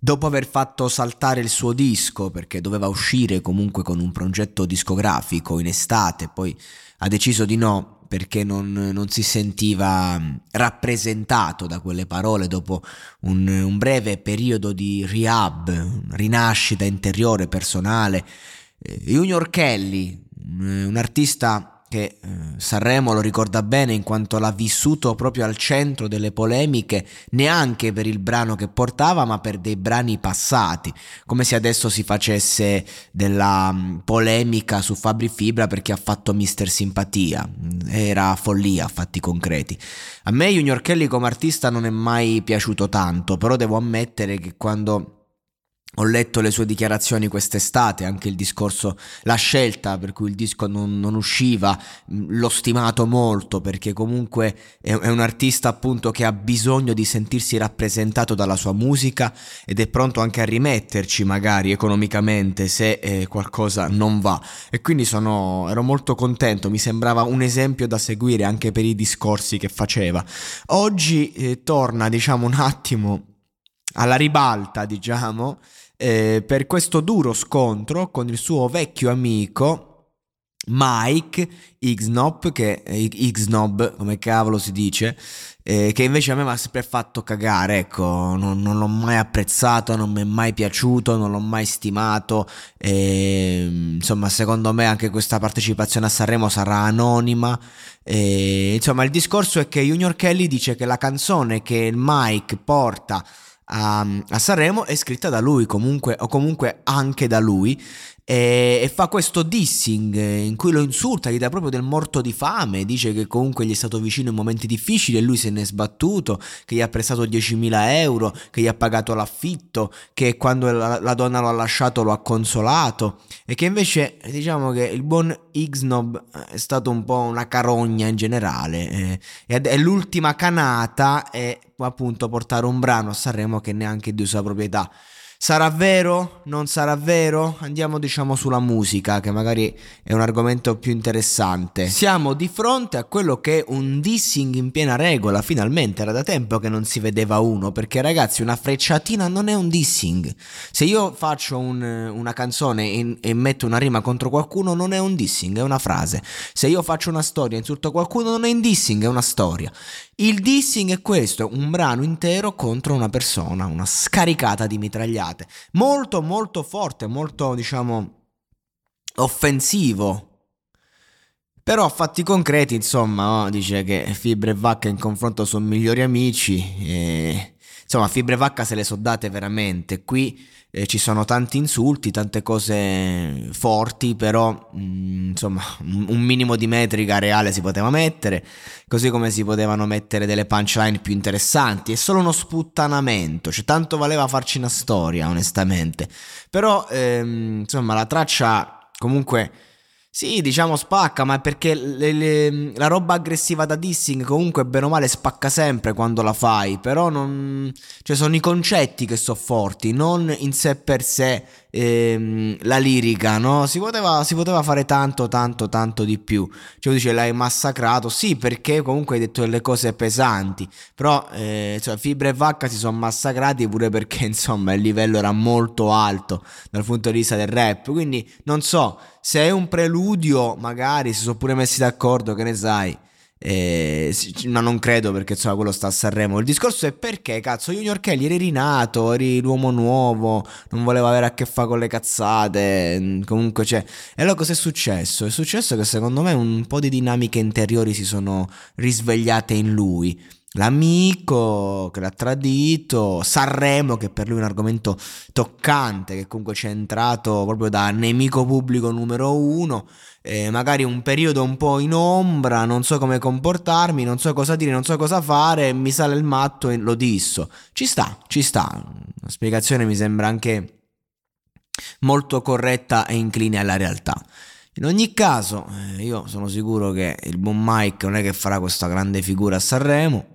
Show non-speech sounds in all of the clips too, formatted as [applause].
dopo aver fatto saltare il suo disco perché doveva uscire comunque con un progetto discografico in estate, poi ha deciso di no perché non, non si sentiva mm, rappresentato da quelle parole dopo un, un breve periodo di rehab, rinascita interiore, personale. Eh, Junior Kelly, un artista che eh, Sanremo lo ricorda bene in quanto l'ha vissuto proprio al centro delle polemiche, neanche per il brano che portava, ma per dei brani passati, come se adesso si facesse della mm, polemica su Fabri Fibra perché ha fatto Mister Simpatia, era follia a fatti concreti. A me Junior Kelly come artista non è mai piaciuto tanto, però devo ammettere che quando ho letto le sue dichiarazioni quest'estate, anche il discorso, la scelta per cui il disco non, non usciva, l'ho stimato molto perché comunque è, è, un artista appunto che ha bisogno di sentirsi rappresentato dalla sua musica ed è pronto anche a rimetterci magari economicamente se eh, qualcosa non va. E quindi sono, ero molto contento, mi sembrava un esempio da seguire anche per i discorsi che faceva. Oggi eh, torna diciamo un attimo alla ribalta, diciamo, eh, per questo duro scontro con il suo vecchio amico Mike Xnob, che Xnob, come cavolo si dice, eh, che invece a me mi ha sempre fatto cagare, ecco, non, non, l'ho mai apprezzato, non mi è mai piaciuto, non l'ho mai stimato, e, insomma secondo me anche questa partecipazione a Sanremo sarà anonima, e, insomma il discorso è che Junior Kelly dice che la canzone che Mike porta a, a, Sanremo è scritta da lui comunque o comunque anche da lui e, e, fa questo dissing in cui lo insulta, gli dà proprio del morto di fame, dice che comunque gli è stato vicino in momenti difficili e lui se ne è sbattuto, che gli ha prestato 10.000 euro, che gli ha pagato l'affitto, che quando la, la donna lo ha lasciato lo ha consolato e che invece diciamo che il buon Xnob è stato un po' una carogna in generale eh, ed è l'ultima canata è appunto portare un brano a Sanremo che neanche di sua proprietà. Sarà vero? Non sarà vero? Andiamo diciamo sulla musica, che magari è un argomento più interessante. Siamo di fronte a quello che è un dissing in piena regola, finalmente era da tempo che non si vedeva uno, perché ragazzi una frecciatina non è un dissing. Se io faccio un, una canzone e, e, metto una rima contro qualcuno non è un dissing, è una frase. Se io faccio una storia e insulto qualcuno non è un dissing, è una storia. Il dissing è questo, un brano intero contro una persona, una scaricata di mitragliate. Molto, molto forte, molto, diciamo, offensivo. Però a fatti concreti, insomma, oh, dice che Fibre e Vacca in confronto sono migliori amici. E... Insomma, Fibre Vacca se le so date veramente. Qui eh, ci sono tanti insulti, tante cose forti, però mh, mm, insomma un minimo di metrica reale si poteva mettere, così come si potevano mettere delle punchline più interessanti, è solo uno sputtanamento, cioè tanto valeva farci una storia onestamente, però ehm, insomma la traccia comunque sì, diciamo spacca, ma è perché le, le, la roba aggressiva da dissing comunque bene o male spacca sempre quando la fai, però non... cioè sono i concetti che sono forti, non in sé per sé ehm, la lirica, no? Si poteva, si poteva, fare tanto, tanto, tanto di più. Cioè, dice l'hai massacrato, sì, perché comunque hai detto delle cose pesanti, però eh, cioè, Fibra e Vacca si sono massacrati pure perché, [laughs] insomma, il livello era molto alto dal punto di vista del rap. Quindi, non so, se è un preludio, magari si sono pure messi d'accordo, che ne sai eh, ma non credo perché insomma quello sta a Sanremo. Il discorso è perché cazzo Junior Kelly eri rinato, eri l'uomo nuovo, non voleva avere a che fare con le cazzate. Mm, comunque c'è. E allora cos'è successo? È successo che secondo me un po' di dinamiche interiori si sono risvegliate in lui l'amico che l'ha tradito, Sanremo che per lui è un argomento toccante, che comunque c'è entrato proprio da nemico pubblico numero uno, eh, magari un periodo un po' in ombra, non so come comportarmi, non so cosa dire, non so cosa fare, mi sale il matto e lo disso. Ci sta, ci sta, la spiegazione mi sembra anche molto corretta e incline alla realtà. In ogni caso, eh, io sono sicuro che il buon Mike non è che farà questa grande figura a Sanremo,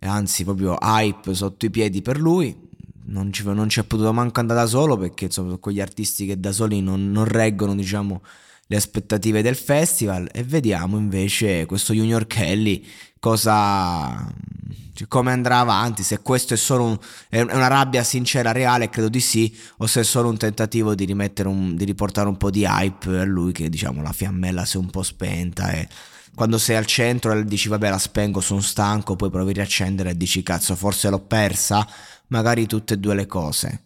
anzi proprio hype sotto i piedi per lui. Non ci, non ci è potuto manco andare da solo perché insomma, sono quegli artisti che da soli non, non reggono diciamo, le aspettative del festival e vediamo invece questo Junior Kelly cosa cioè, come andrà avanti, se questo è solo un, è una rabbia sincera, reale, credo di sì, o se è solo un tentativo di, un, di riportare un po' di hype a lui che diciamo la fiammella si è un po' spenta e quando sei al centro e dici vabbè la spengo, sono stanco, poi provi a riaccendere e dici cazzo forse l'ho persa, magari tutte e due le cose.